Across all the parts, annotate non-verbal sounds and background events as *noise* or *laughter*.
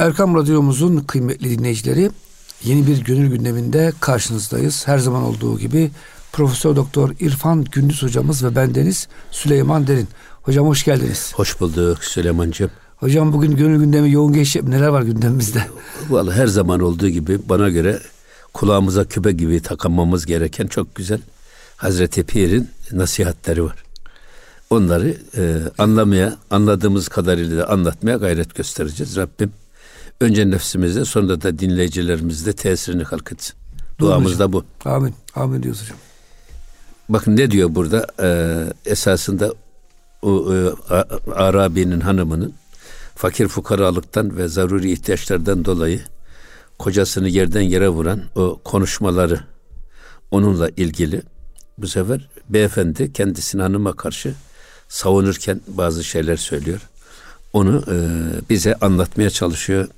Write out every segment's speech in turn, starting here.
Erkam Radyomuzun kıymetli dinleyicileri yeni bir gönül gündeminde karşınızdayız. Her zaman olduğu gibi Profesör Doktor İrfan Gündüz hocamız ve bendeniz Süleyman Derin. Hocam hoş geldiniz. Hoş bulduk Süleyman'cığım. Hocam bugün gönül gündemi yoğun geçecek. Neler var gündemimizde? *laughs* Vallahi her zaman olduğu gibi bana göre kulağımıza küpe gibi takılmamız gereken çok güzel Hazreti Pir'in nasihatleri var. Onları e, anlamaya, anladığımız kadarıyla da anlatmaya gayret göstereceğiz. Rabbim önce nefsimizde sonra da dinleyicilerimizde tesirini halk etsin. Duamız da bu. Amin. Amin diyoruz hocam. Bakın ne diyor burada? Ee, esasında o e, Arabi'nin hanımının fakir fukaralıktan ve zaruri ihtiyaçlardan dolayı kocasını yerden yere vuran o konuşmaları onunla ilgili bu sefer beyefendi kendisini hanıma karşı savunurken bazı şeyler söylüyor. Onu e, bize anlatmaya çalışıyor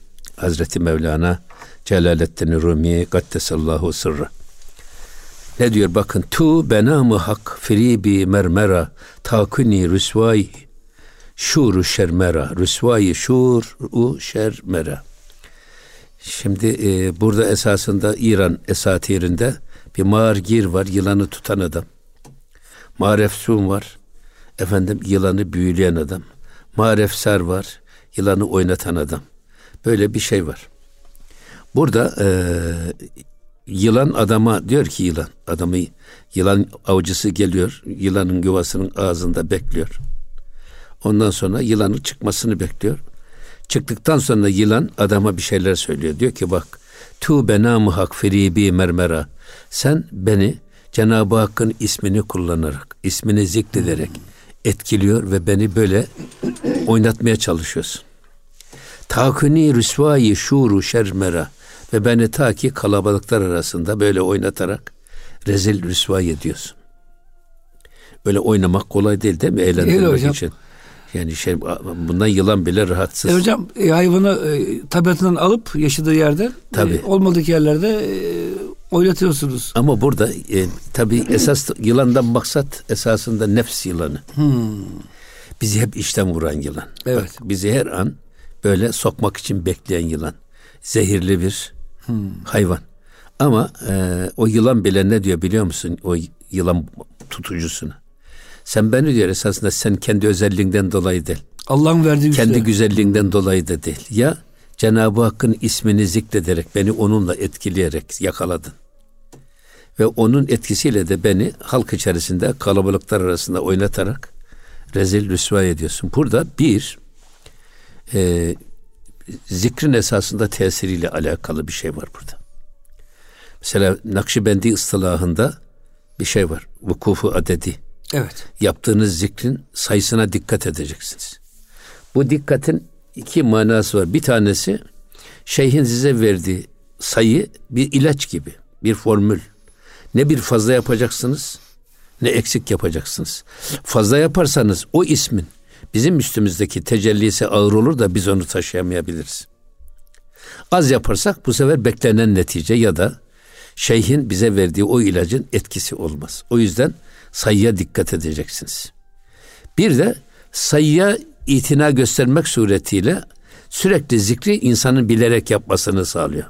Hazreti Mevlana Celaleddin Rumi Gaddesallahu sırrı. Ne diyor bakın tu benamı hak fribi mermera takuni rüsvay şuru şermera rüsvayı şur u şermera. Şimdi e, burada esasında İran esatirinde bir margir var yılanı tutan adam. Marefsun var efendim yılanı büyüleyen adam. Marefsar var yılanı oynatan adam. Böyle bir şey var. Burada e, yılan adama diyor ki yılan adamı yılan avcısı geliyor yılanın yuvasının ağzında bekliyor. Ondan sonra yılanın çıkmasını bekliyor. Çıktıktan sonra yılan adama bir şeyler söylüyor. Diyor ki bak tu benamı hak feribi mermera. Sen beni Cenab-ı Hakk'ın ismini kullanarak, ismini zikrederek etkiliyor ve beni böyle oynatmaya çalışıyorsun. Takuni rüsvayı şuru şermera ve beni ta ki kalabalıklar arasında böyle oynatarak rezil rüsvay ediyorsun. Böyle oynamak kolay değil değil mi? Eğlendirmek için. Yani şey bundan yılan bile rahatsız. E hocam e, hayvanı e, tabiatından alıp yaşadığı yerde Tabii. E, olmadık yerlerde e, oynatıyorsunuz. Ama burada e, tabii esas yılandan maksat esasında nefs yılanı. Hmm. Bizi hep işten vuran yılan. Evet. Bak, bizi her an böyle sokmak için bekleyen yılan. Zehirli bir hmm. hayvan. Ama e, o yılan bile ne diyor biliyor musun? O yılan tutucusuna. Sen beni diyor esasında sen kendi özelliğinden dolayı değil. Allah'ın verdiği Kendi güzel. güzelliğinden dolayı da değil. Ya Cenab-ı Hakk'ın ismini zikrederek beni onunla etkileyerek yakaladın. Ve onun etkisiyle de beni halk içerisinde kalabalıklar arasında oynatarak rezil rüsva ediyorsun. Burada bir e, zikrin esasında tesiriyle alakalı bir şey var burada. Mesela Nakşibendi ıstılahında bir şey var. Vukufu adedi. Evet. Yaptığınız zikrin sayısına dikkat edeceksiniz. Bu dikkatin iki manası var. Bir tanesi şeyhin size verdiği sayı bir ilaç gibi, bir formül. Ne bir fazla yapacaksınız, ne eksik yapacaksınız. Fazla yaparsanız o ismin bizim üstümüzdeki tecellisi ağır olur da biz onu taşıyamayabiliriz. Az yaparsak bu sefer beklenen netice ya da şeyhin bize verdiği o ilacın etkisi olmaz. O yüzden sayıya dikkat edeceksiniz. Bir de sayıya itina göstermek suretiyle sürekli zikri insanın bilerek yapmasını sağlıyor.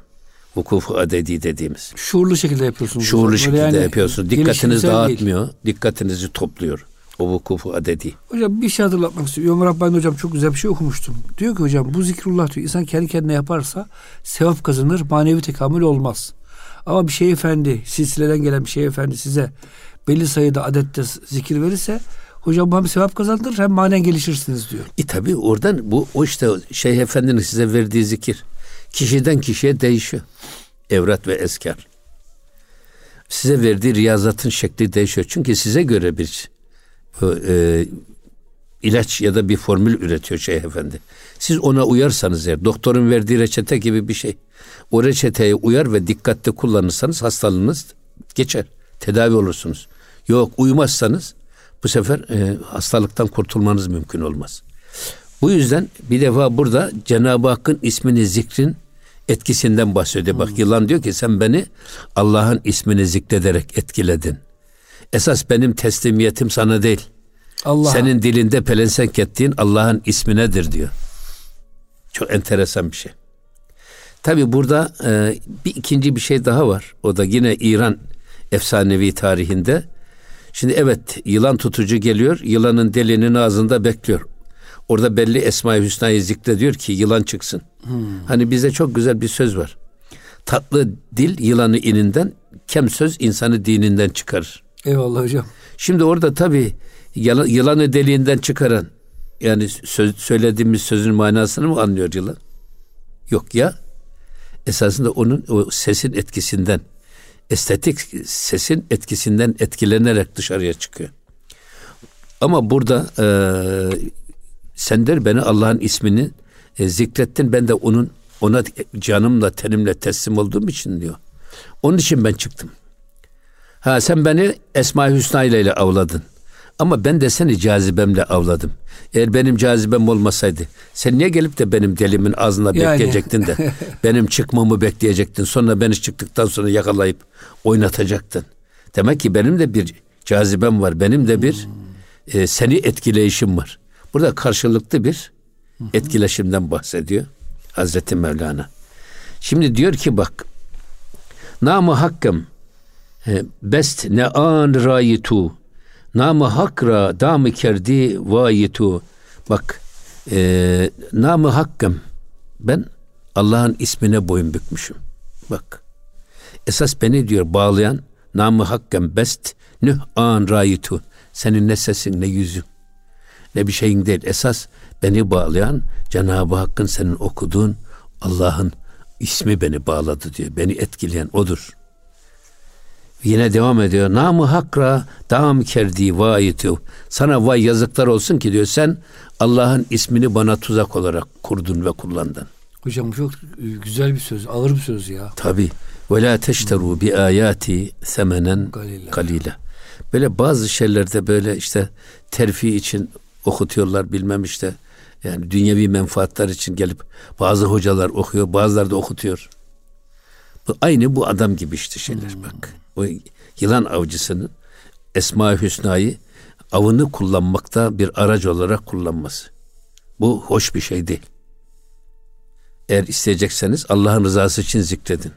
Vukufu adedi dediğimiz. Şuurlu şekilde yapıyorsunuz. Şuurlu şekilde yani yapıyorsunuz. Dikkatinizi dağıtmıyor. Değil. Dikkatinizi topluyor. O vukufu adedi. Hocam bir şey hatırlatmak istiyorum. Ömer Rabbani hocam çok güzel bir şey okumuştum. Diyor ki hocam bu zikrullah diyor. İnsan kendi kendine yaparsa sevap kazanır. Manevi tekamül olmaz. Ama bir şey efendi, silsileden gelen bir şey efendi size belli sayıda adette zikir verirse hocam bu hem sevap kazandırır hem manen gelişirsiniz diyor. E tabi oradan bu o işte Şeyh Efendi'nin size verdiği zikir kişiden kişiye değişiyor. Evrat ve eskar. Size verdiği riyazatın şekli değişiyor. Çünkü size göre bir e, ilaç ya da bir formül üretiyor Şeyh Efendi. Siz ona uyarsanız eğer doktorun verdiği reçete gibi bir şey. O reçeteye uyar ve dikkatli kullanırsanız hastalığınız geçer. Tedavi olursunuz. Yok uymazsanız bu sefer e, hastalıktan kurtulmanız mümkün olmaz. Bu yüzden bir defa burada Cenab-ı Hakk'ın ismini zikrin etkisinden bahsediyor. Bak yılan diyor ki sen beni Allah'ın ismini zikrederek etkiledin. Esas benim teslimiyetim sana değil. Allah. Senin dilinde pelensenk ettiğin Allah'ın isminedir diyor. Çok enteresan bir şey. Tabi burada e, bir ikinci bir şey daha var. O da yine İran efsanevi tarihinde. Şimdi evet yılan tutucu geliyor. Yılanın delinin ağzında bekliyor. Orada belli Esma-i Hüsna'yı zikrediyor ki yılan çıksın. Hmm. Hani bize çok güzel bir söz var. Tatlı dil yılanı ininden, kem söz insanı dininden çıkarır. Eyvallah hocam. Şimdi orada tabi yılanı deliğinden çıkaran yani söz, söylediğimiz sözün manasını mı anlıyor yılan? Yok ya. Esasında onun o sesin etkisinden, estetik sesin etkisinden etkilenerek dışarıya çıkıyor. Ama burada e, sen der beni Allah'ın ismini e, zikrettin ben de onun ona canımla tenimle teslim olduğum için diyor. Onun için ben çıktım. Ha sen beni Esma-i Hüsna ile avladın. Ama ben de seni cazibemle avladım. Eğer benim cazibem olmasaydı sen niye gelip de benim delimin ağzına yani. bekleyecektin de *laughs* benim çıkmamı bekleyecektin. Sonra beni çıktıktan sonra yakalayıp oynatacaktın. Demek ki benim de bir cazibem var. Benim de bir hmm. e, seni etkileyişim var. Burada karşılıklı bir etkileşimden bahsediyor Hazreti Mevlana. Şimdi diyor ki bak namı hakkım best ne an rayitu namı hakra damı kerdi vayitu bak e, namı hakkım ben Allah'ın ismine boyun bükmüşüm. Bak esas beni diyor bağlayan namı hakkım best nüh an rayitu senin ne sesin ne yüzün ne bir şeyin değil. Esas beni bağlayan Cenab-ı Hakk'ın senin okuduğun Allah'ın ismi beni bağladı diyor. Beni etkileyen odur. Yine devam ediyor. Namı hakra dam kerdi vayitu. Sana vay yazıklar olsun ki diyor sen Allah'ın ismini bana tuzak olarak kurdun ve kullandın. Hocam çok güzel bir söz, ağır bir söz ya. Tabi. Ve la teşteru bi ayati semenen kalila. Böyle bazı şeylerde böyle işte terfi için okutuyorlar bilmem işte. Yani dünyevi menfaatler için gelip bazı hocalar okuyor, bazıları da okutuyor. Bu aynı bu adam gibi işte şeyler hmm. bak. O yılan avcısının Esma-i Hüsna'yı avını kullanmakta bir araç olarak kullanması. Bu hoş bir şey değil. Eğer isteyecekseniz Allah'ın rızası için zikredin.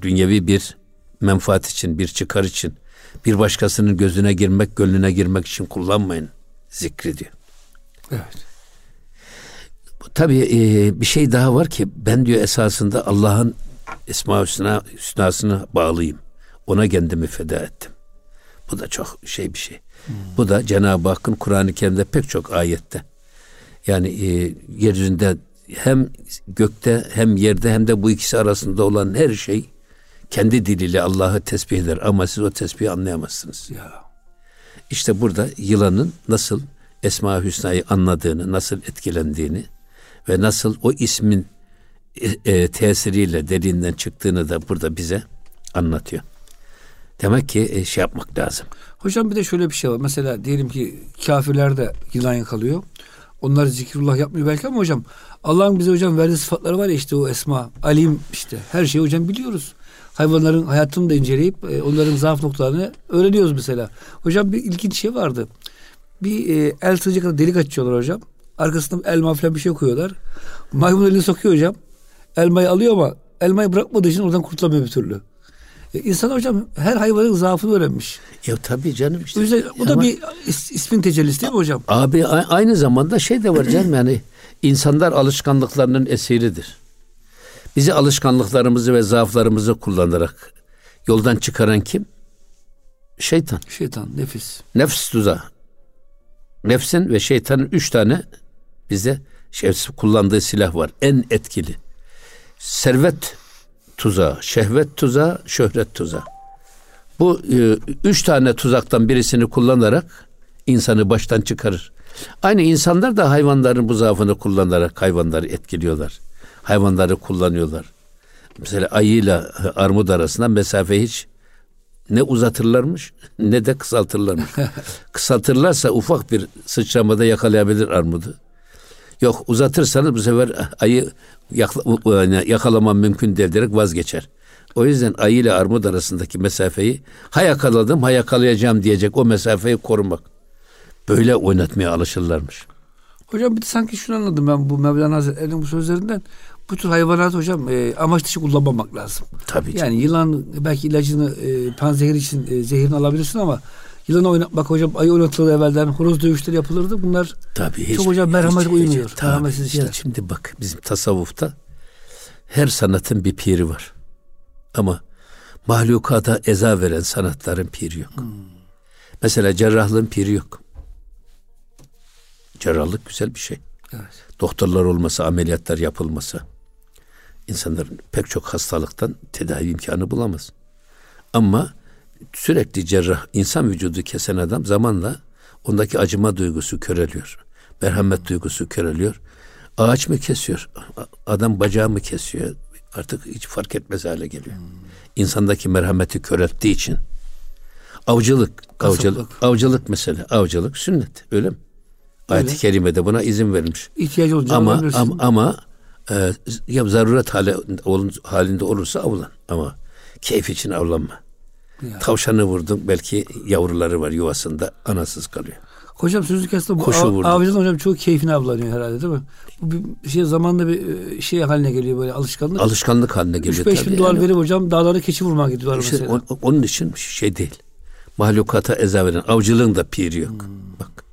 Dünyevi bir menfaat için, bir çıkar için, bir başkasının gözüne girmek, gönlüne girmek için kullanmayın zikri diyor. Evet. Tabii e, bir şey daha var ki ben diyor esasında Allah'ın Esma Hüsna, Hüsna'sını bağlıyım. Ona kendimi feda ettim. Bu da çok şey bir şey. Hmm. Bu da Cenab-ı Hakk'ın Kur'an-ı Kerim'de pek çok ayette. Yani e, yeryüzünde hem gökte hem yerde hem de bu ikisi arasında olan her şey kendi diliyle Allah'ı tesbih eder ama siz o tesbihi anlayamazsınız. Ya. İşte burada yılanın nasıl Esma Hüsna'yı anladığını, nasıl etkilendiğini ve nasıl o ismin e, e, tesiriyle deliğinden çıktığını da burada bize anlatıyor. Demek ki e, şey yapmak lazım. Hocam bir de şöyle bir şey var. Mesela diyelim ki kafirler de yılan yakalıyor. Onlar zikrullah yapmıyor belki ama hocam Allah'ın bize hocam verdiği sıfatları var ya işte o esma, alim işte her şeyi hocam biliyoruz. Hayvanların hayatını da inceleyip e, onların zaaf noktalarını öğreniyoruz mesela. Hocam bir ilginç şey vardı bir e, el sığacak kadar delik açıyorlar hocam. Arkasında elma falan bir şey koyuyorlar. Maymun elini sokuyor hocam. Elmayı alıyor ama elmayı bırakmadığı için oradan kurtulamıyor bir türlü. E, insan hocam her hayvanın zaafını öğrenmiş. Ya tabii canım işte. O yüzden bu da bir is, ismin tecellisi değil mi hocam? Abi aynı zamanda şey de var canım yani insanlar alışkanlıklarının esiridir. Bizi alışkanlıklarımızı ve zaaflarımızı kullanarak yoldan çıkaran kim? Şeytan. Şeytan, nefis. Nefs tuzağı nefsin ve şeytanın üç tane bize şey, kullandığı silah var. En etkili. Servet tuzağı, şehvet tuzağı, şöhret tuzağı. Bu e, üç tane tuzaktan birisini kullanarak insanı baştan çıkarır. Aynı insanlar da hayvanların bu zaafını kullanarak hayvanları etkiliyorlar. Hayvanları kullanıyorlar. Mesela ayıyla armut arasında mesafe hiç ne uzatırlarmış ne de kısaltırlarmış. *laughs* Kısaltırlarsa ufak bir sıçramada yakalayabilir armudu. Yok uzatırsanız bu sefer ayı yakalama mümkün değil diyerek vazgeçer. O yüzden ayı ile armut arasındaki mesafeyi ha yakaladım ha yakalayacağım diyecek o mesafeyi korumak. Böyle oynatmaya alışırlarmış. Hocam bir de sanki şunu anladım ben bu Mevlana Hazretleri'nin bu sözlerinden. Bu tür hayvanat hocam e, amaç dışı kullanmamak lazım. Tabii. Yani yılan belki ilacını e, panzehir için e, zehirini alabilirsin ama yılanı oynatmak hocam ayı oynatılır evvelden horoz dövüşleri yapılırdı. Bunlar Tabii, hiç, çok hocam merhamet hiç- uymuyor. hiç- tabii. Merhametsiz işler. şimdi bak bizim tasavvufta her sanatın bir piri var. Ama mahlukata eza veren sanatların piri yok. Mesela cerrahlığın piri yok. Cerrahlık güzel bir şey. Evet. Doktorlar olmasa, ameliyatlar yapılmasa insanların pek çok hastalıktan tedavi imkanı bulamaz. Ama sürekli cerrah insan vücudu kesen adam zamanla ondaki acıma duygusu köreliyor. Merhamet duygusu köreliyor. Ağaç mı kesiyor? Adam bacağı mı kesiyor? Artık hiç fark etmez hale geliyor. İnsandaki merhameti körelttiği için. Avcılık, avcılık, avcılık mesela. Avcılık sünnet, öyle mi? Ayet-i kerimede buna izin vermiş. İhtiyacı olunca Ama alabilirsin. ama, ama e, ya zaruret hali, halinde olursa avlan ama keyif için avlanma. Ya. Tavşanı vurdun belki yavruları var yuvasında anasız kalıyor. Hocam sözü kestim. Bu Kuşu av, avcının hocam çok keyfine avlanıyor herhalde değil mi? Bu bir şey zamanla bir e, şey haline geliyor böyle alışkanlık. Alışkanlık haline geliyor 3-5 tabii. bin dolar Yani verip hocam dağlara keçi vurmaya gidiyorlar işte mesela. on- onun için şey değil. Mahlukata eza veren avcılığın da piri yok. Hmm. Bak.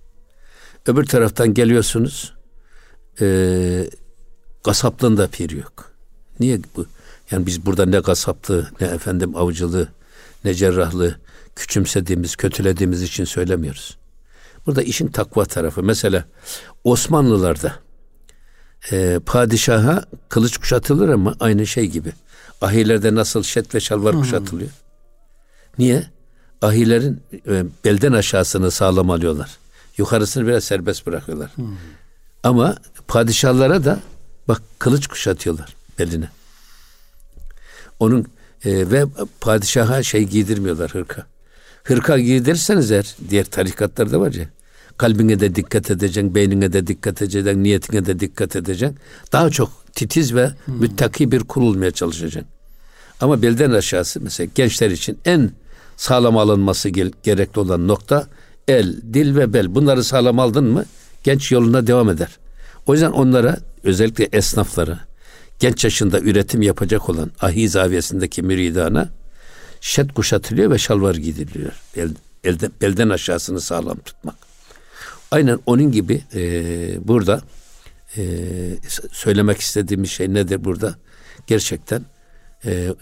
Öbür taraftan geliyorsunuz. E, kasaplığın da piri yok. Niye bu? Yani biz burada ne kasaplığı, ne efendim avcılığı, ne cerrahlığı küçümsediğimiz, kötülediğimiz için söylemiyoruz. Burada işin takva tarafı. Mesela Osmanlılarda e, padişaha kılıç kuşatılır ama aynı şey gibi. Ahilerde nasıl şet ve şalvar kuşatılıyor. Niye? Ahilerin e, belden aşağısını sağlam alıyorlar. Yukarısını biraz serbest bırakıyorlar. Ama padişahlara da bak kılıç kuşatıyorlar beline. Onun e, ve padişaha şey giydirmiyorlar hırka. Hırka giydirirseniz eğer diğer tarikatlarda var ya kalbine de dikkat edeceksin, beynine de dikkat edeceksin, niyetine de dikkat edeceksin. Daha çok titiz ve müttaki bir kul olmaya çalışacaksın. Ama belden aşağısı mesela gençler için en sağlam alınması gerekli olan nokta el, dil ve bel. Bunları sağlam aldın mı genç yoluna devam eder. O yüzden onlara özellikle esnaflara genç yaşında üretim yapacak olan ahi zaviyesindeki müridana şet kuşatılıyor ve şalvar giydiriliyor. El, elden, belden aşağısını sağlam tutmak. Aynen onun gibi e, burada e, söylemek istediğimiz şey nedir burada? Gerçekten e,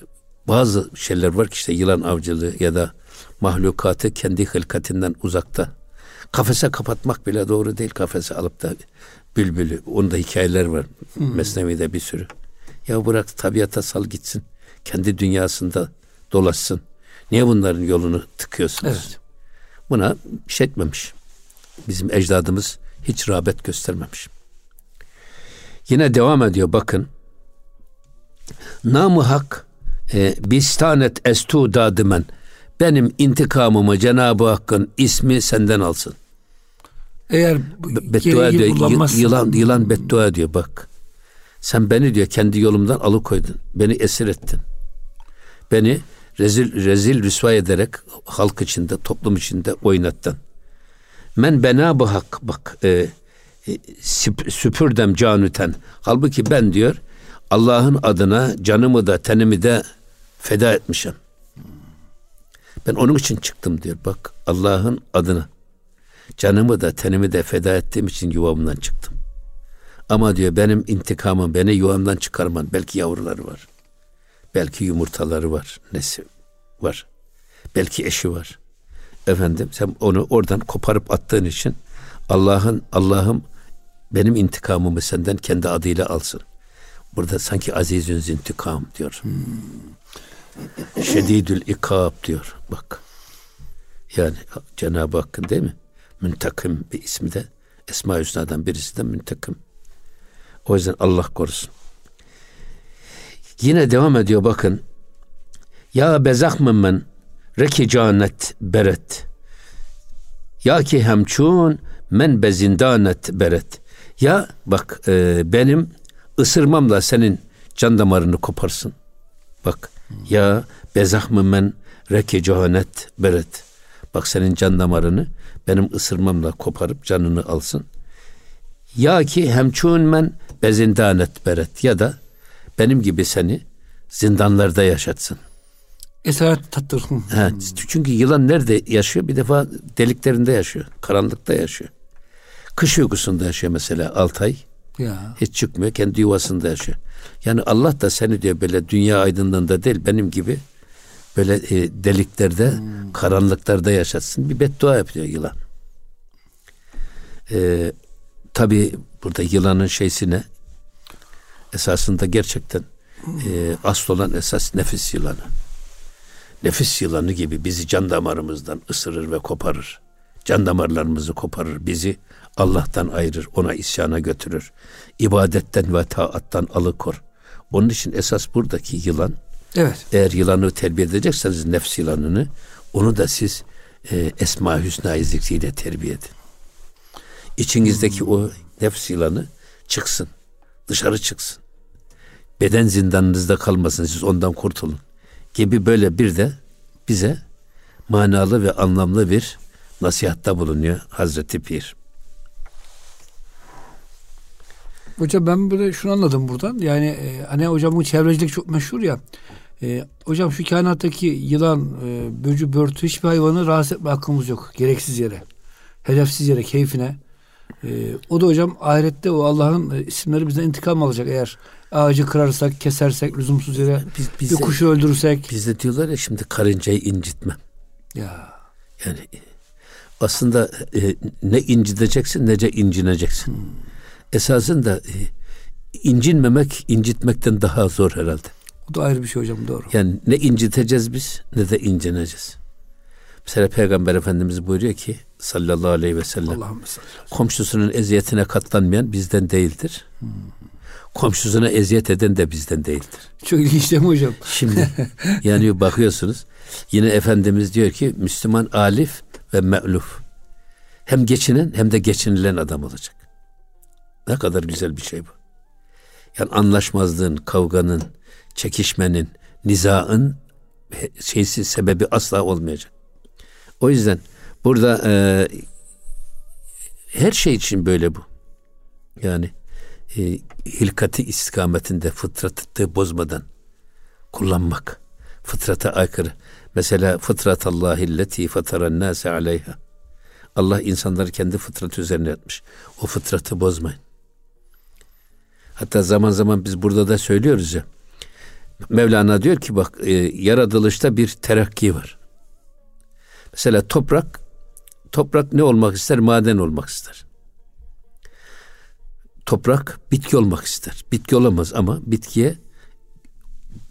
bazı şeyler var ki işte yılan avcılığı ya da mahlukatı kendi hılkatinden uzakta. Kafese kapatmak bile doğru değil. Kafese alıp da bülbülü. Onda hikayeler var. Mesnevi'de bir sürü. Ya bırak tabiata sal gitsin. Kendi dünyasında dolaşsın. Niye bunların yolunu tıkıyorsunuz? Evet. Buna bir şey etmemiş. Bizim ecdadımız hiç rağbet göstermemiş. Yine devam ediyor bakın. Namı hak e, bistanet estu dadımen benim intikamımı Cenab-ı Hakk'ın ismi senden alsın. Eğer Be- Beddua gereği diyor. yı- kullanmazsan- Yılan, yılan beddua diyor bak. Sen beni diyor kendi yolumdan alıkoydun. Beni esir ettin. Beni rezil rezil rüsva ederek halk içinde, toplum içinde oynattın. Men bena bu hak bak e, e, süp- süpürdem canüten. Halbuki ben diyor Allah'ın adına canımı da tenimi de feda etmişim. Ben onun için çıktım diyor. Bak Allah'ın adına canımı da tenimi de feda ettiğim için yuvamdan çıktım. Ama diyor benim intikamım beni yuvamdan çıkarman belki yavruları var. Belki yumurtaları var. Nesi var. Belki eşi var. Efendim sen onu oradan koparıp attığın için Allah'ın Allah'ım benim intikamımı senden kendi adıyla alsın. Burada sanki azizün zintikam diyor. Şedidül ikab diyor. Bak. Yani Cenab-ı Hakk'ın değil mi? Müntakim bir ismi de Esma-i Hüsna'dan birisi de müntakim. O yüzden Allah korusun. Yine devam ediyor bakın. Ya bezahmın men reki canet beret. Ya ki hemçun men bezindanet beret. Ya bak e, benim ısırmamla senin can damarını koparsın. Bak ya bezahmı men reki canet beret. Bak senin can damarını benim ısırmamla koparıp canını alsın. Ya ki hemçun men bezindanet beret ya da benim gibi seni zindanlarda yaşatsın. Esaret tattır. Ha, çünkü yılan nerede yaşıyor? Bir defa deliklerinde yaşıyor. Karanlıkta yaşıyor. Kış uykusunda yaşıyor mesela 6 ay. Ya. Hiç çıkmıyor. Kendi yuvasında yaşıyor. Yani Allah da seni diyor böyle dünya aydınlığında değil benim gibi böyle e, deliklerde, hmm. karanlıklarda yaşatsın. Bir beddua yapıyor yılan. Ee, Tabi burada yılanın şeysi ne? Esasında gerçekten e, asıl olan esas nefis yılanı. Nefis yılanı gibi bizi can damarımızdan ısırır ve koparır. Can damarlarımızı koparır. Bizi Allah'tan ayırır. Ona isyana götürür. İbadetten ve taattan alıkor. Onun için esas buradaki yılan Evet. Eğer yılanı terbiye edecekseniz nefs yılanını onu da siz e, Esma Hüsna zikriyle terbiye edin. İçinizdeki o nefs yılanı çıksın. Dışarı çıksın. Beden zindanınızda kalmasın. Siz ondan kurtulun. Gibi böyle bir de bize manalı ve anlamlı bir nasihatta bulunuyor Hazreti Pir. Hocam ben böyle şunu anladım buradan. Yani e, hani hocam bu çevrecilik çok meşhur ya. E, hocam şu kainattaki yılan, e, böcü, börtü hiçbir hayvanı rahatsız etme hakkımız yok. Gereksiz yere. Hedefsiz yere, keyfine. E, o da hocam ahirette o Allah'ın e, isimleri bizden intikam alacak eğer ağacı kırarsak, kesersek, lüzumsuz yere biz, biz bir kuşu öldürürsek. Bizde diyorlar ya şimdi karıncayı incitme. Ya. Yani aslında e, ne inciteceksin nece incineceksin. Hmm. Esasında e, incinmemek incitmekten daha zor herhalde. O da ayrı bir şey hocam doğru. Yani ne inciteceğiz biz ne de incineceğiz. Mesela Peygamber Efendimiz buyuruyor ki sallallahu aleyhi ve sellem komşusunun eziyetine katlanmayan bizden değildir. Hmm. Komşusuna eziyet eden de bizden değildir. Çok ilginç değil mi hocam? Şimdi yani *laughs* bakıyorsunuz yine Efendimiz diyor ki Müslüman alif ve me'luf. Hem geçinen hem de geçinilen adam olacak. Ne kadar güzel bir şey bu. Yani anlaşmazlığın, kavganın, çekişmenin, nizaın şeysi sebebi asla olmayacak. O yüzden burada e, her şey için böyle bu. Yani e, hilkati istikametinde fıtratı bozmadan kullanmak. Fıtrata aykırı. Mesela fıtrat Allahilleti fataran nase aleyha. Allah insanları kendi fıtratı üzerine yatmış. O fıtratı bozmayın. Hatta zaman zaman biz burada da söylüyoruz ya. Mevlana diyor ki bak e, yaratılışta bir terakki var. Mesela toprak toprak ne olmak ister? Maden olmak ister. Toprak bitki olmak ister. Bitki olamaz ama bitkiye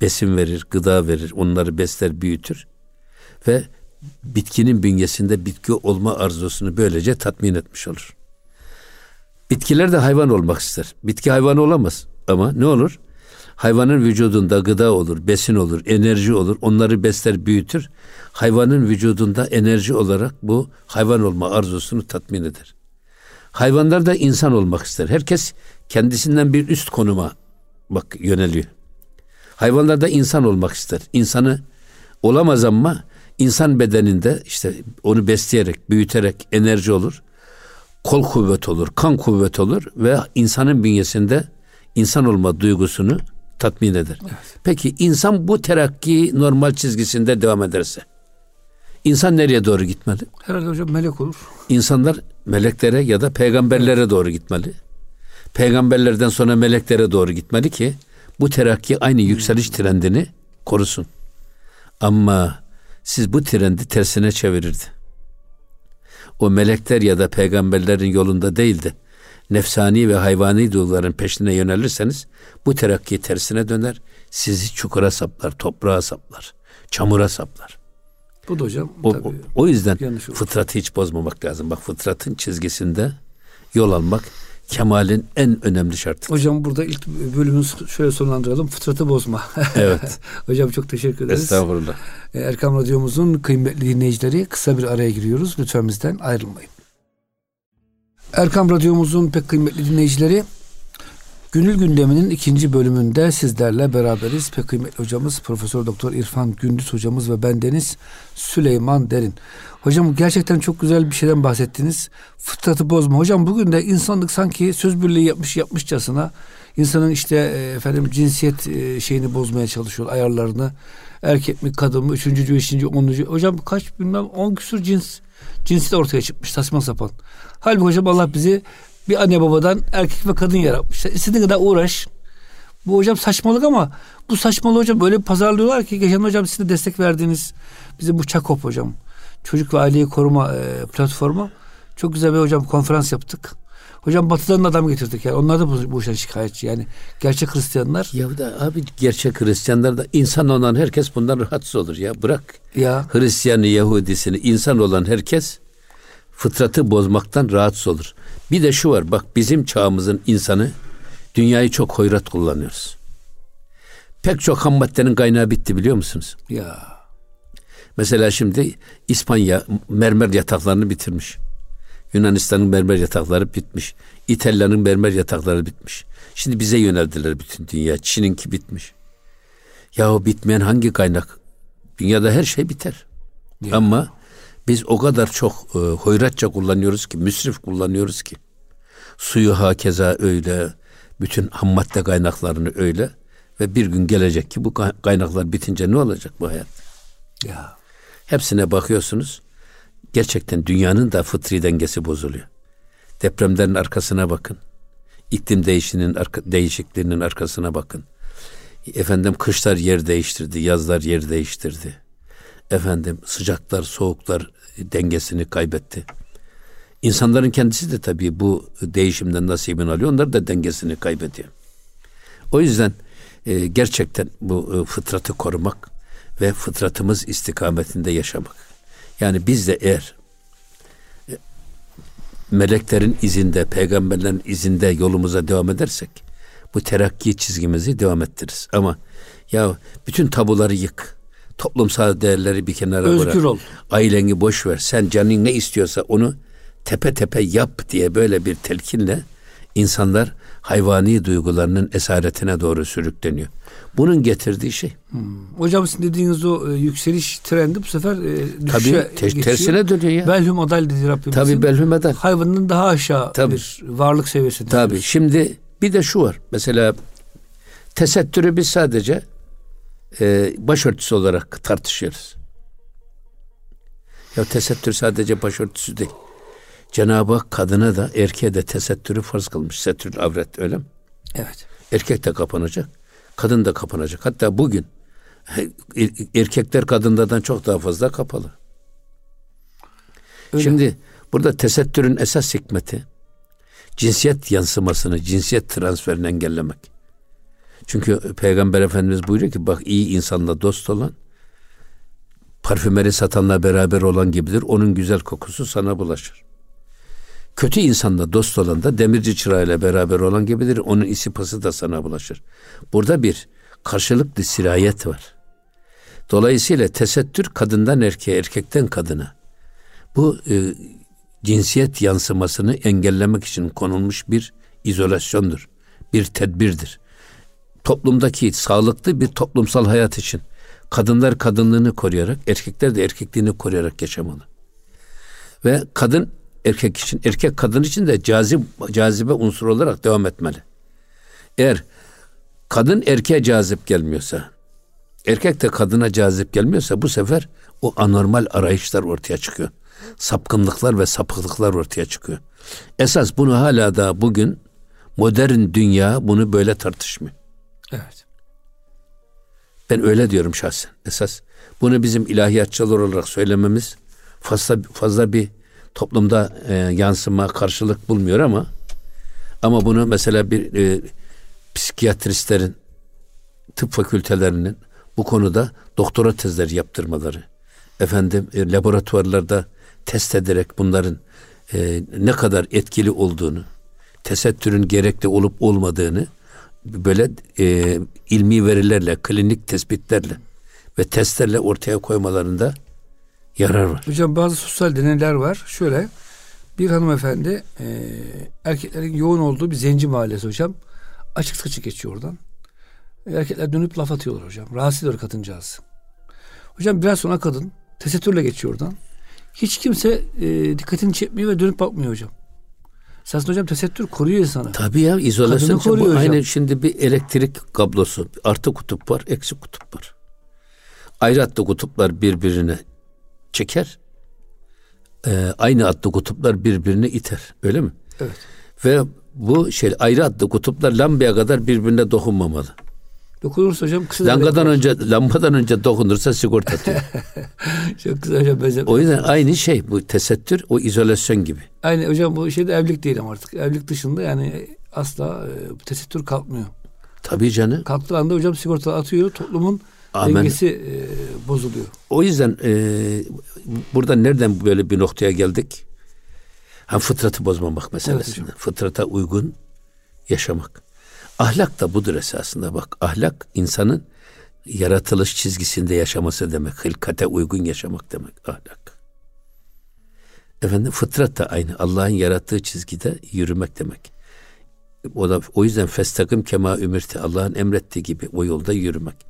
besin verir, gıda verir, onları besler, büyütür ve bitkinin bünyesinde bitki olma arzusunu böylece tatmin etmiş olur. Bitkiler de hayvan olmak ister. Bitki hayvan olamaz ama ne olur? Hayvanın vücudunda gıda olur, besin olur, enerji olur. Onları besler, büyütür. Hayvanın vücudunda enerji olarak bu hayvan olma arzusunu tatmin eder. Hayvanlar da insan olmak ister. Herkes kendisinden bir üst konuma bak yöneliyor. Hayvanlar da insan olmak ister. İnsanı olamaz ama insan bedeninde işte onu besleyerek, büyüterek enerji olur. Kol kuvvet olur, kan kuvvet olur ve insanın bünyesinde insan olma duygusunu tatmin eder. Evet. Peki insan bu terakki normal çizgisinde devam ederse insan nereye doğru gitmeli? Herhalde hocam melek olur. İnsanlar meleklere ya da peygamberlere doğru gitmeli. Peygamberlerden sonra meleklere doğru gitmeli ki bu terakki aynı yükseliş trendini korusun. Ama siz bu trendi tersine çevirirdi. O melekler ya da peygamberlerin yolunda değildi nefsani ve hayvani duyguların peşine yönelirseniz bu terakki tersine döner. Sizi çukura saplar, toprağa saplar, çamura saplar. Bu da hocam o, tabii, o, yüzden fıtratı hiç bozmamak lazım. Bak fıtratın çizgisinde yol almak kemalin en önemli şartı. Hocam burada ilk bölümümüzü şöyle sonlandıralım. Fıtratı bozma. *laughs* Evet. Hocam çok teşekkür ederiz. Estağfurullah. Erkam Radyomuzun kıymetli dinleyicileri kısa bir araya giriyoruz. Lütfen bizden ayrılmayın. Erkam Radyomuzun pek kıymetli dinleyicileri Gönül gündeminin ikinci bölümünde sizlerle beraberiz. Pek kıymetli hocamız Profesör Doktor İrfan Gündüz hocamız ve bendeniz Süleyman Derin. Hocam gerçekten çok güzel bir şeyden bahsettiniz. Fıtratı bozma. Hocam bugün de insanlık sanki söz birliği yapmış yapmışçasına insanın işte e, efendim cinsiyet e, şeyini bozmaya çalışıyor ayarlarını. Erkek mi kadın mı üçüncü, beşinci, onuncu. Hocam kaç bilmem on küsur cins cinsi ortaya çıkmış saçma sapan. Halbuki hocam Allah bizi bir anne babadan erkek ve kadın yaratmış. İstediğin kadar uğraş. Bu hocam saçmalık ama bu saçmalığı hocam böyle pazarlıyorlar ki geçen hocam size destek verdiğiniz bizim bu Çakop hocam çocuk ve aileyi koruma e, platformu çok güzel bir hocam konferans yaptık. Hocam batıdan da adam getirdik yani. Onlar da bu, bu işten şikayetçi yani. Gerçek Hristiyanlar. Ya da abi gerçek Hristiyanlar da insan olan herkes bundan rahatsız olur ya. Bırak. Ya. Hristiyanı, Yahudisini insan olan herkes fıtratı bozmaktan rahatsız olur. Bir de şu var bak bizim çağımızın insanı dünyayı çok hoyrat kullanıyoruz. Pek çok ham maddenin kaynağı bitti biliyor musunuz? Ya. Mesela şimdi İspanya mermer yataklarını bitirmiş. Yunanistan'ın mermer yatakları bitmiş. İtalya'nın mermer yatakları bitmiş. Şimdi bize yöneldiler bütün dünya. Çin'inki bitmiş. Ya o bitmeyen hangi kaynak? Dünyada her şey biter. Ya. Ama biz o kadar çok e, hoyratça kullanıyoruz ki, müsrif kullanıyoruz ki. Suyu hakeza öyle, bütün ham madde kaynaklarını öyle ve bir gün gelecek ki bu kaynaklar bitince ne olacak bu hayat? Ya. Hepsine bakıyorsunuz. Gerçekten dünyanın da fıtri dengesi bozuluyor. Depremlerin arkasına bakın. İklim değişinin arka, değişikliğinin arkasına bakın. Efendim kışlar yer değiştirdi, yazlar yer değiştirdi. Efendim sıcaklar, soğuklar dengesini kaybetti. İnsanların kendisi de tabii bu değişimden nasibini alıyor. Onlar da dengesini kaybediyor. O yüzden e, gerçekten bu e, fıtratı korumak ve fıtratımız istikametinde yaşamak. Yani biz de eğer e, meleklerin izinde, peygamberlerin izinde yolumuza devam edersek bu terakki çizgimizi devam ettiririz. Ama ya bütün tabuları yık. Toplumsal değerleri bir kenara Özgür bırak. ol. Aileni boş ver. Sen canın ne istiyorsa onu tepe tepe yap diye böyle bir telkinle insanlar hayvani duygularının esaretine doğru sürükleniyor. Bunun getirdiği şey. Hmm. Hocam sizin dediğiniz o e, yükseliş trendi bu sefer e, Tabii te- tersine dönüyor ya. Belhum adal dedi Rabbimizin. Tabii belhum adal. Hayvanın daha aşağı Tabii. bir varlık seviyesinde. Tabii. Şimdi bir de şu var. Mesela tesettürü biz sadece e, başörtüsü olarak tartışıyoruz. Ya tesettür sadece başörtüsü değil. Cenab-ı Hak kadına da erkeğe de tesettürü farz kılmış. Setrül avret öyle mi? Evet. Erkek de kapanacak. Kadın da kapanacak. Hatta bugün *laughs* erkekler kadınlardan çok daha fazla kapalı. Öyle. Şimdi burada tesettürün esas hikmeti cinsiyet yansımasını, cinsiyet transferini engellemek. Çünkü Peygamber Efendimiz buyuruyor ki bak iyi insanla dost olan parfümeri satanla beraber olan gibidir. Onun güzel kokusu sana bulaşır. Kötü insanla dost olan da demirci çırağıyla beraber olan gibidir. Onun isi pası da sana bulaşır. Burada bir karşılıklı sirayet var. Dolayısıyla tesettür kadından erkeğe, erkekten kadına. Bu e, cinsiyet yansımasını engellemek için konulmuş bir izolasyondur. Bir tedbirdir. Toplumdaki sağlıklı bir toplumsal hayat için kadınlar kadınlığını koruyarak, erkekler de erkekliğini koruyarak yaşamalı. Ve kadın erkek için, erkek kadın için de cazip, cazibe unsur olarak devam etmeli. Eğer kadın erkeğe cazip gelmiyorsa, erkek de kadına cazip gelmiyorsa bu sefer o anormal arayışlar ortaya çıkıyor. Sapkınlıklar ve sapıklıklar ortaya çıkıyor. Esas bunu hala da bugün modern dünya bunu böyle tartışmıyor. Evet. Ben öyle diyorum şahsen. Esas bunu bizim ilahiyatçılar olarak söylememiz fazla fazla bir toplumda e, yansıma karşılık bulmuyor ama ama bunu mesela bir e, psikiyatristlerin tıp fakültelerinin bu konuda doktora tezleri yaptırmaları, efendim e, laboratuvarlarda test ederek bunların e, ne kadar etkili olduğunu, tesettürün gerekli olup olmadığını böyle e, ilmi verilerle, klinik tespitlerle ve testlerle ortaya koymalarında yarar var. Hocam bazı sosyal deneyler var. Şöyle bir hanımefendi e, erkeklerin yoğun olduğu bir zenci mahallesi hocam. Açık saçık geçiyor oradan. Erkekler dönüp laf atıyorlar hocam. Rahatsız ediyor kadıncağız. Hocam biraz sonra kadın tesettürle geçiyor oradan. Hiç kimse e, dikkatini çekmiyor ve dönüp bakmıyor hocam. Esasında hocam tesettür koruyor insanı. Tabii ya izolasyon Kadını koruyor bu hocam. aynı şimdi bir elektrik kablosu artı kutup var eksi kutup var. Ayrı hatlı kutuplar birbirine çeker. Ee, aynı hatlı kutuplar birbirini iter. Öyle mi? Evet. Ve bu şey ayrı hatlı kutuplar lambaya kadar birbirine dokunmamalı. Dokunursa hocam kısa Lambadan önce lambadan önce dokunursa sigorta atıyor. *laughs* Çok güzel hocam benzer. o yüzden aynı şey bu tesettür o izolasyon gibi. Aynı hocam bu şeyde evlilik değil ama artık. Evlilik dışında yani asla e, tesettür kalkmıyor. Tabii canım. Kalktığı anda hocam sigorta atıyor. Toplumun Amen. dengesi e, bozuluyor. O yüzden e, burada nereden böyle bir noktaya geldik? Ha fıtratı bozmamak meselesinde. hocam. Fıtrata uygun yaşamak. Ahlak da budur esasında bak. Ahlak insanın yaratılış çizgisinde yaşaması demek. Hılkate uygun yaşamak demek ahlak. Efendim fıtrat da aynı. Allah'ın yarattığı çizgide yürümek demek. O da o yüzden festakım kema ümirti. Allah'ın emrettiği gibi o yolda yürümek.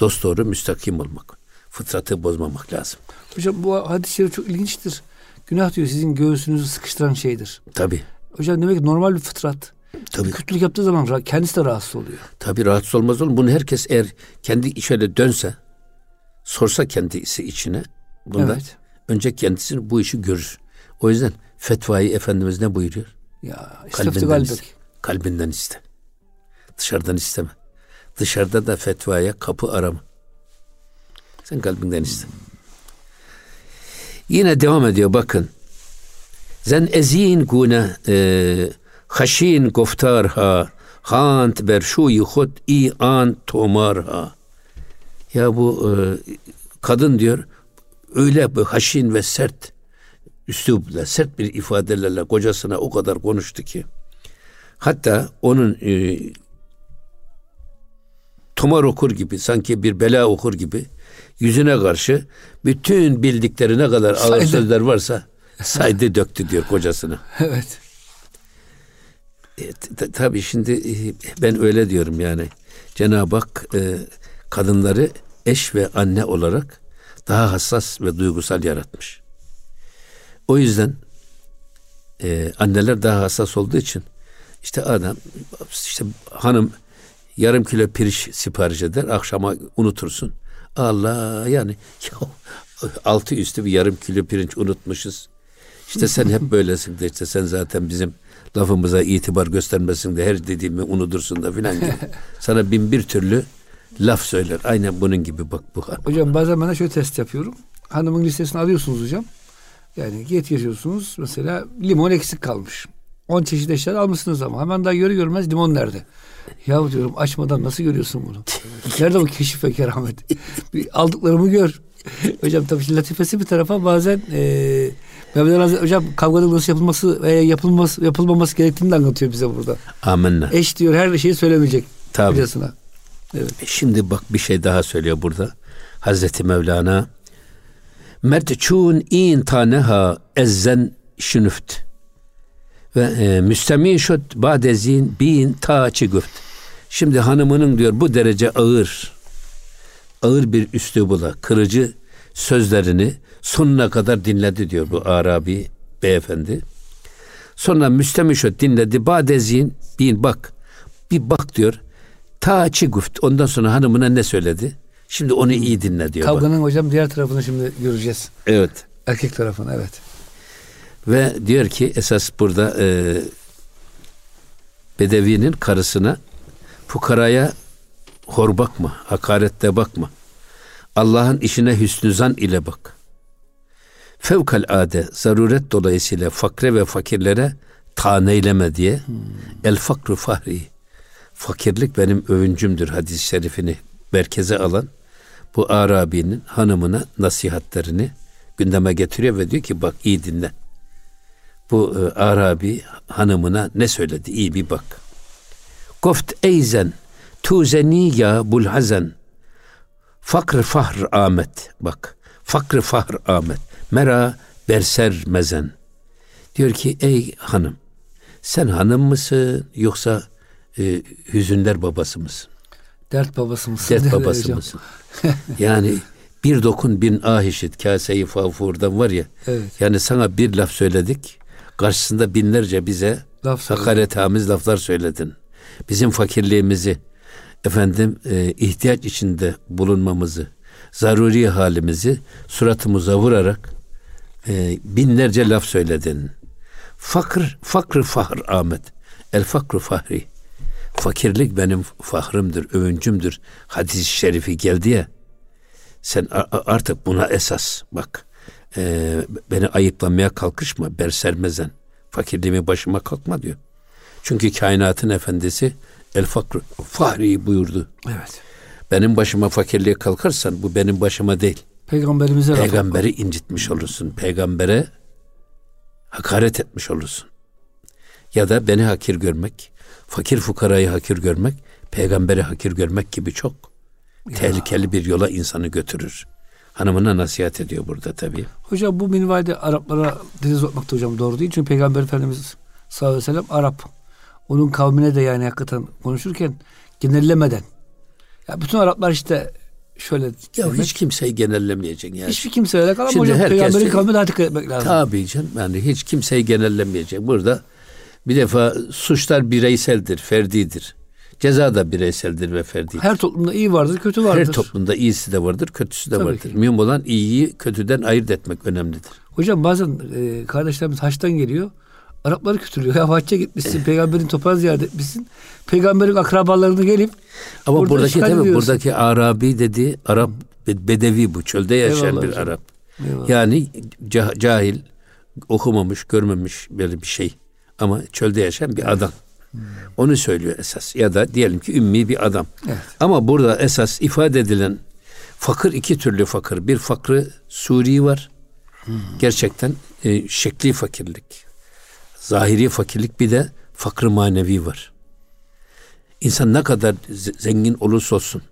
Dost doğru müstakim olmak. Fıtratı bozmamak lazım. Hocam bu hadis-i şerif çok ilginçtir. Günah diyor sizin göğsünüzü sıkıştıran şeydir. Tabii. Hocam demek ki normal bir fıtrat. Tabii. Kötülük yaptığı zaman kendisi de rahatsız oluyor. Tabii rahatsız olmaz olur. Bunu herkes eğer kendi şöyle dönse, sorsa kendisi içine, bunda Evet. önce kendisini bu işi görür. O yüzden fetvayı Efendimiz ne buyuruyor? Ya Kalbinden iste. Kalbinden iste. Dışarıdan isteme. Dışarıda da fetvaya kapı arama. Sen kalbinden iste. Yine devam ediyor bakın. Zen ezin gune e, haşin goftar ha hant ber şuyi hud i an tomar ha. Ya bu e, kadın diyor öyle bir haşin ve sert üslupla, sert bir ifadelerle kocasına o kadar konuştu ki hatta onun e, tomar okur gibi sanki bir bela okur gibi yüzüne karşı bütün bildikleri ne kadar ağır Saydı. sözler varsa saydı döktü diyor kocasına. *laughs* Evet. E, tabii şimdi e, ben öyle diyorum yani. Cenab-ı Hak e, kadınları eş ve anne olarak daha hassas ve duygusal yaratmış. O yüzden e, anneler daha hassas olduğu için işte adam işte hanım yarım kilo pirinç sipariş eder akşama unutursun. Allah yani *laughs* ya, altı üstü bir yarım kilo pirinç unutmuşuz. İşte sen hep böylesin de işte sen zaten bizim lafımıza itibar göstermesin de her dediğimi unutursun da filan gibi. *laughs* Sana bin bir türlü laf söyler. Aynen bunun gibi bak bu. Hocam bazen de şöyle test yapıyorum. Hanımın listesini alıyorsunuz hocam. Yani getiriyorsunuz mesela limon eksik kalmış. 10 çeşit eşya almışsınız ama hemen daha görü görmez limon nerede? Ya diyorum açmadan nasıl görüyorsun bunu? *laughs* Nerede bu keşif ve keramet? Bir aldıklarımı gör. Hocam tabii latifesi bir tarafa bazen e, Mehmet Hazretleri hocam kavganın nasıl yapılması veya yapılması, yapılmaması gerektiğini de anlatıyor bize burada. Amenna. Eş diyor her şeyi söylemeyecek. Tabii. Kocasına. Evet. Şimdi bak bir şey daha söylüyor burada. Hazreti Mevlana Mertçun in taneha ezzen şünüft ve e, müstemi şut badezin bin taçı güft. Şimdi hanımının diyor bu derece ağır ağır bir üslubuyla kırıcı sözlerini sonuna kadar dinledi diyor bu Arabi beyefendi. Sonra müstemişot dinledi. Badezin bin bak. Bir bak diyor. Ta guft. Ondan sonra hanımına ne söyledi? Şimdi onu iyi dinle diyor. bak. Kavganın hocam diğer tarafını şimdi göreceğiz. Evet. Erkek tarafını evet. Ve diyor ki esas burada e, Bedevi'nin karısına fukaraya hor bakma, hakarette bakma. Allah'ın işine hüsnü zan ile bak. Fevkalade zaruret dolayısıyla fakre ve fakirlere taneyleme diye el fakru fahri fakirlik benim övüncümdür hadis-i şerifini merkeze alan bu Arabi'nin hanımına nasihatlerini gündeme getiriyor ve diyor ki bak iyi dinle. Bu e, Arabi hanımına ne söyledi iyi bir bak. Goft eyzen tuzeni ya bul hazen fakr fahr amet bak fakr fahr amet mera berser mezen diyor ki ey hanım sen hanım mısın yoksa e, hüzünler babası mısın? Dert babası mısın? Dert babası mısın? yani bir dokun bin ah işit kaseyi fafurdan var ya. Evet. Yani sana bir laf söyledik. Karşısında binlerce bize Laf hakaretamiz laflar söyledin. Bizim fakirliğimizi, efendim e, ihtiyaç içinde bulunmamızı, zaruri halimizi suratımıza vurarak e, binlerce laf söyledin. Fakr, fakr fahr Ahmet. El fakru fahri. Fakirlik benim fahrımdır, övüncümdür. Hadis-i şerifi geldi ya. Sen artık buna esas bak. E, beni ayıplamaya kalkışma bersermezen. Fakirliğimi başıma kalkma diyor. Çünkü kainatın efendisi el fakr fahri buyurdu. Evet. Benim başıma fakirliğe kalkarsan bu benim başıma değil. Peygamberimize Peygamberi incitmiş olursun. Peygambere hakaret etmiş olursun. Ya da beni hakir görmek, fakir fukarayı hakir görmek, peygamberi hakir görmek gibi çok ya. tehlikeli bir yola insanı götürür. Hanımına nasihat ediyor burada tabii. Hocam bu minvalde Araplara deniz sokmakta hocam doğru değil. Çünkü Peygamber Efendimiz sallallahu aleyhi ve sellem Arap. Onun kavmine de yani hakikaten konuşurken genellemeden. Ya bütün Araplar işte şöyle ya demek, hiç kimseyi genellemeyeceksin yani. Hiçbir kimse öyle kalamaz hocam. Herkes, Peygamberin kavmine dikkat etmek lazım. Tabii canım. Yani hiç kimseyi genellemeyecek. Burada bir defa suçlar bireyseldir, ferdidir. Ceza da bireyseldir ve ferdidir. Her toplumda iyi vardır, kötü vardır. Her toplumda iyisi de vardır, kötüsü de Tabii vardır. Ki. Mühim olan iyiyi kötüden ayırt etmek önemlidir. Hocam bazen e, kardeşlerimiz haçtan geliyor. Arapları kötülüyor. Ya hacca gitmişsin, peygamberin toprağını ziyaret etmişsin. Peygamberin akrabalarını gelip Ama buradaki tabii buradaki Arabi dediği Arap bedevi bu. Çölde yaşayan Eyvallah bir hocam. Arap. Eyvallah. Yani cahil, okumamış, görmemiş böyle bir şey. Ama çölde yaşayan bir adam. Hmm. Onu söylüyor esas. Ya da diyelim ki ümmi bir adam. Evet. Ama burada esas ifade edilen fakir iki türlü fakir. Bir fakrı suri var. Hmm. Gerçekten e, şekli fakirlik. Zahiri fakirlik bir de fakrı manevi var. İnsan ne kadar zengin olursa olsun.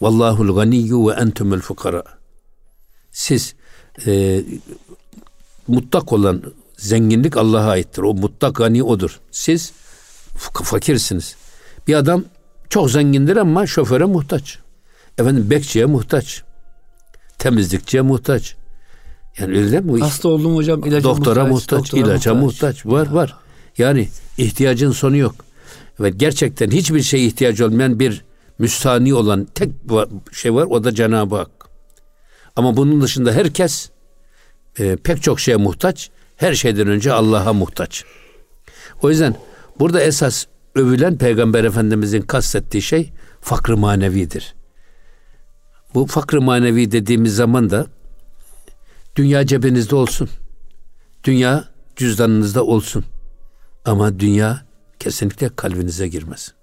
Vallahul ganiyyu ve entumul fukara. Siz e, mutlak olan zenginlik Allah'a aittir. O mutlak gani odur. Siz fakirsiniz. Bir adam çok zengindir ama şoföre muhtaç. Efendim bekçiye muhtaç. Temizlikçiye muhtaç. Yani öyle mi? Hasta oldum hocam ilaca doktora muhtaç, muhtaç doktora ilaca muhtaç. muhtaç. Var ya. var. Yani ihtiyacın sonu yok. Ve gerçekten hiçbir şeye ihtiyacı olmayan bir müstani olan tek şey var o da Cenab-ı Hak. Ama bunun dışında herkes e, pek çok şeye muhtaç. Her şeyden önce Allah'a muhtaç. O yüzden burada esas övülen Peygamber Efendimizin kastettiği şey fakr manevidir. Bu fakr manevi dediğimiz zaman da dünya cebinizde olsun. Dünya cüzdanınızda olsun. Ama dünya kesinlikle kalbinize girmez.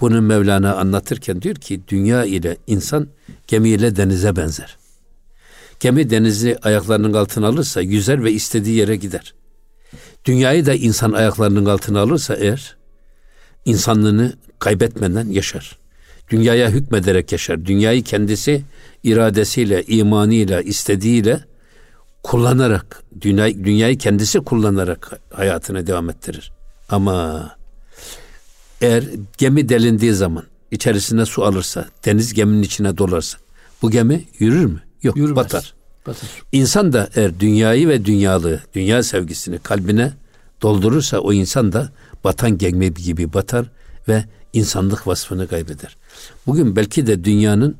Bunu Mevlana anlatırken diyor ki dünya ile insan gemiyle denize benzer. Gemi denizi ayaklarının altına alırsa yüzer ve istediği yere gider. Dünyayı da insan ayaklarının altına alırsa eğer insanlığını kaybetmeden yaşar. Dünyaya hükmederek yaşar. Dünyayı kendisi iradesiyle, imanıyla, istediğiyle kullanarak, dünya, dünyayı kendisi kullanarak hayatını devam ettirir. Ama eğer gemi delindiği zaman içerisine su alırsa, deniz geminin içine dolarsa bu gemi yürür mü? Yok, Yürümez. batar. batar. İnsan da eğer dünyayı ve dünyalığı, dünya sevgisini kalbine doldurursa o insan da batan gemi gibi batar ve insanlık vasfını kaybeder. Bugün belki de dünyanın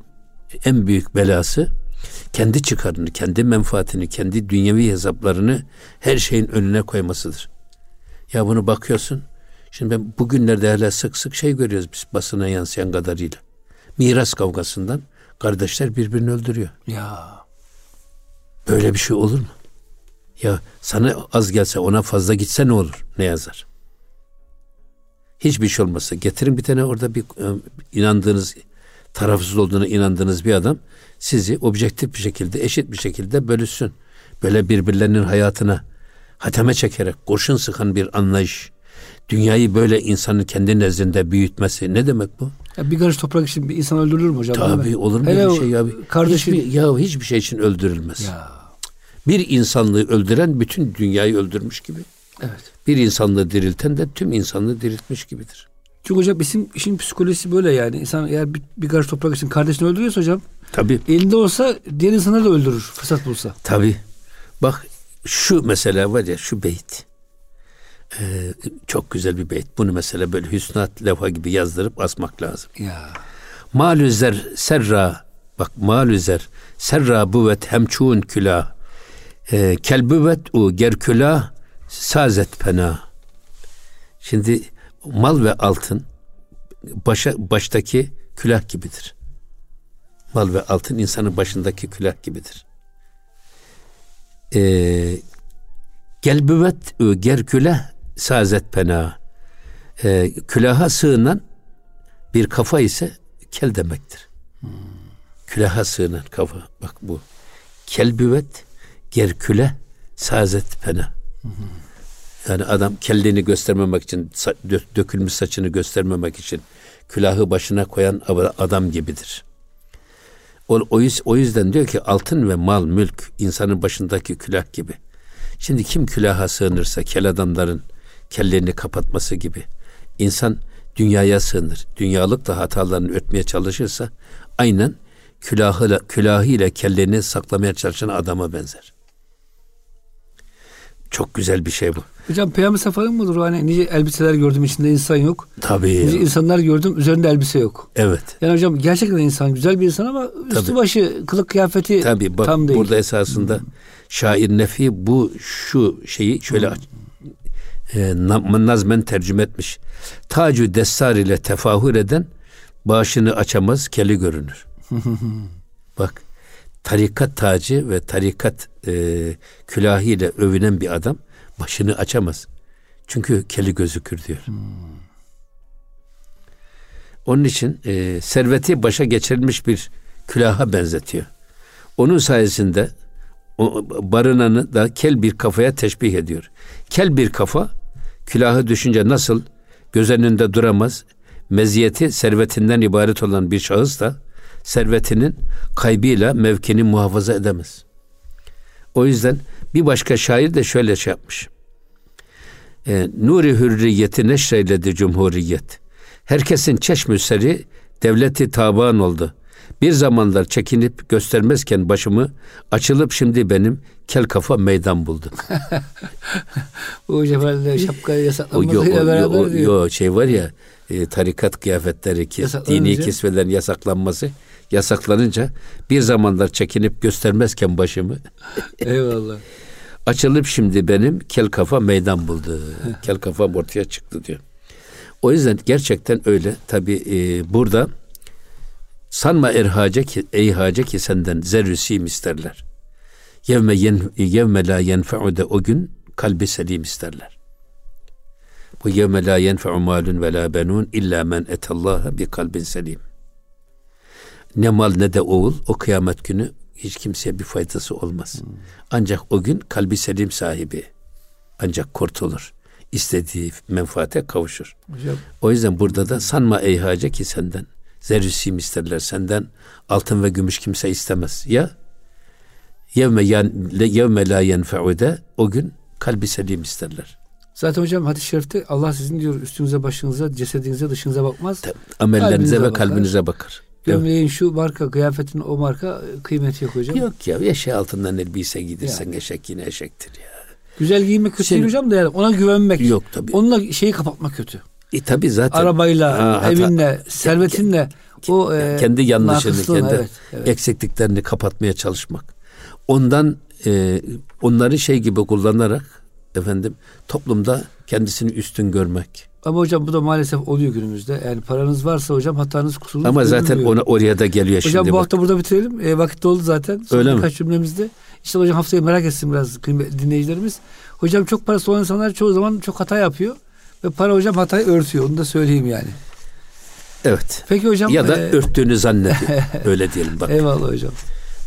en büyük belası kendi çıkarını, kendi menfaatini, kendi dünyevi hesaplarını her şeyin önüne koymasıdır. Ya bunu bakıyorsun. Şimdi ben bugünlerde hala sık sık şey görüyoruz biz basına yansıyan kadarıyla. Miras kavgasından kardeşler birbirini öldürüyor. Ya. Böyle bir şey olur mu? Ya sana az gelse ona fazla gitse ne olur? Ne yazar? Hiçbir şey olmasa getirin bir tane orada bir e, inandığınız tarafsız olduğuna inandığınız bir adam sizi objektif bir şekilde eşit bir şekilde bölüşsün. Böyle birbirlerinin hayatına hateme çekerek kurşun sıkan bir anlayış. Dünyayı böyle insanın kendi nezdinde büyütmesi ne demek bu? Ya bir karış toprak için bir insan öldürülür mü hocam? Tabii olur mu Hele bir şey ya? Kardeşi... Hiçbir, ya hiçbir şey için öldürülmez. Ya. Bir insanlığı öldüren bütün dünyayı öldürmüş gibi. Evet. Bir insanlığı dirilten de tüm insanlığı diriltmiş gibidir. Çünkü hocam bizim işin psikolojisi böyle yani. İnsan eğer bir, bir karış toprak için kardeşini öldürüyorsa hocam Tabi. elinde olsa diğer insanları da öldürür fırsat bulsa. Tabi. Bak şu mesela var ya şu beyt. Ee, çok güzel bir beyt. Bunu mesela böyle hüsnat levha gibi yazdırıp asmak lazım. Ya. Malüzer serra bak malüzer serra buvet hemçun külah e, kelbüvet u gerkülah sazet pena. Şimdi mal ve altın başa baştaki külah gibidir. Mal ve altın insanın başındaki külah gibidir. E, gelbüvet u gerkülah sazet pena. E, külaha sığınan bir kafa ise kel demektir. Külaha sığınan kafa. Bak bu. Kelbüvet gerküle sazet pena. Yani adam kellini göstermemek için, dökülmüş saçını göstermemek için külahı başına koyan adam gibidir. O, o yüzden diyor ki altın ve mal, mülk insanın başındaki külah gibi. Şimdi kim külaha sığınırsa kel adamların kellerini kapatması gibi. insan dünyaya sığınır. Dünyalık da hatalarını örtmeye çalışırsa aynen külahıyla, külahıyla kelleni saklamaya çalışan adama benzer. Çok güzel bir şey bu. Hocam Peygamber Safa'nın mıdır o hani nice elbiseler gördüm içinde insan yok. Tabii. Nice insanlar gördüm üzerinde elbise yok. Evet. Yani hocam gerçekten insan güzel bir insan ama üstü Tabii. başı kılık kıyafeti Tabii, bak, tam değil. Burada esasında hmm. şair Nefi bu şu şeyi şöyle hmm. e, nazmen tercüme etmiş. Tacu dessar ile tefahür eden başını açamaz keli görünür. *laughs* bak tarikat tacı ve tarikat e, külahıyla övünen bir adam başını açamaz. Çünkü keli gözükür diyor. Hmm. Onun için e, serveti başa geçirilmiş bir külaha benzetiyor. Onun sayesinde o, barınanı da kel bir kafaya teşbih ediyor. Kel bir kafa külahı düşünce nasıl göz önünde duramaz, meziyeti servetinden ibaret olan bir şahıs da servetinin kaybıyla mevkini muhafaza edemez. O yüzden bir başka şair de şöyle şey yapmış. E, Nuri hürriyeti neşreyledi cumhuriyet. Herkesin çeşmüseri devleti taban oldu. Bir zamanlar çekinip göstermezken başımı açılıp şimdi benim kel kafa meydan buldu. *laughs* o cefalle şapkayı yasaklanmasıyla beraber o, diyor. Yo, şey var ya e, tarikat kıyafetleri, ki, dini kisvelerin yasaklanması yasaklanınca bir zamanlar çekinip göstermezken başımı *laughs* Eyvallah. açılıp şimdi benim kel kafa meydan buldu. *laughs* kel kafa ortaya çıktı diyor. O yüzden gerçekten öyle. Tabi e, burada sanma erhace ki, eyhace ki senden zerrüsim isterler. Yevme, yen, yevme la yenfe'u de o gün kalbi selim isterler. Bu yevme la yenfe'u malun ve la benun illa men etallaha bi kalbin selim ne mal ne de oğul o kıyamet günü hiç kimseye bir faydası olmaz. Hmm. Ancak o gün kalbi selim sahibi ancak kurtulur. İstediği menfaate kavuşur. Hocam. O yüzden burada da sanma ey hace ki senden zerrisim isterler senden altın ve gümüş kimse istemez. Ya yevme, yan, yevme la yenfe'ude o gün kalbi selim isterler. Zaten hocam hadis-i şerifte Allah sizin diyor üstünüze başınıza cesedinize dışınıza bakmaz. Amellerinize ve kalbinize bakar. Gömleğin şu marka, kıyafetin o marka kıymeti yok hocam. Yok ya eşeği altından elbise giydirsen yani. eşek yine eşektir ya. Güzel giyinmek kötü değil hocam da yani ona güvenmek. Yok tabii. Onunla şeyi kapatmak kötü. E tabii zaten. Arabayla, ha, evinle, hata, servetinle o e, kendi yanlışını, kendi evet, evet. eksikliklerini kapatmaya çalışmak. Ondan e, onları şey gibi kullanarak efendim toplumda kendisini üstün görmek. Ama hocam bu da maalesef oluyor günümüzde. Yani paranız varsa hocam hatanız kusurunuz Ama zaten ona oraya da geliyor hocam, şimdi. Hocam bu bak. hafta burada bitirelim. E, vakit doldu zaten. Son Öyle birkaç mi? cümlemizde. İşte hocam haftayı merak etsin biraz dinleyicilerimiz. Hocam çok parası olan insanlar çoğu zaman çok hata yapıyor. Ve para hocam hatayı örtüyor. Onu da söyleyeyim yani. Evet. Peki hocam. Ya da e... örttüğünü zannediyor. *laughs* Öyle diyelim bak. Eyvallah hocam.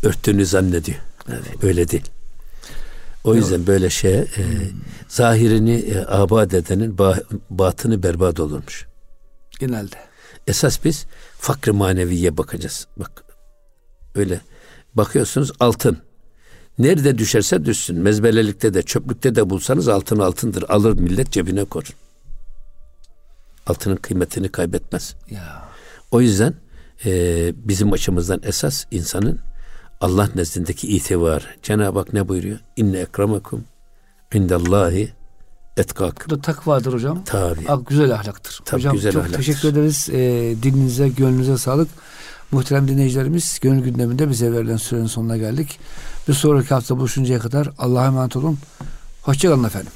Örttüğünü zannediyor. Evet. Öyle değil. O yüzden böyle şey e, zahirini e, abad edenin ba, batını berbat olurmuş. Genelde. Esas biz fakr maneviye bakacağız. Bak öyle bakıyorsunuz altın. Nerede düşerse düşsün. Mezbelelikte de çöplükte de bulsanız altın altındır. Alır millet cebine korur. Altının kıymetini kaybetmez. Ya. O yüzden e, bizim açımızdan esas insanın Allah nezdindeki itibar. Cenab-ı Hak ne buyuruyor? İnne ekramakum indallahi etkak. Bu da takvadır hocam. Tabi. Ak, güzel ahlaktır. Tabii, hocam güzel çok ahlaktır. teşekkür ederiz. E, dilinize, gönlünüze sağlık. Muhterem dinleyicilerimiz, gönül gündeminde bize verilen sürenin sonuna geldik. Bir sonraki hafta buluşuncaya kadar Allah'a emanet olun. Hoşçakalın efendim.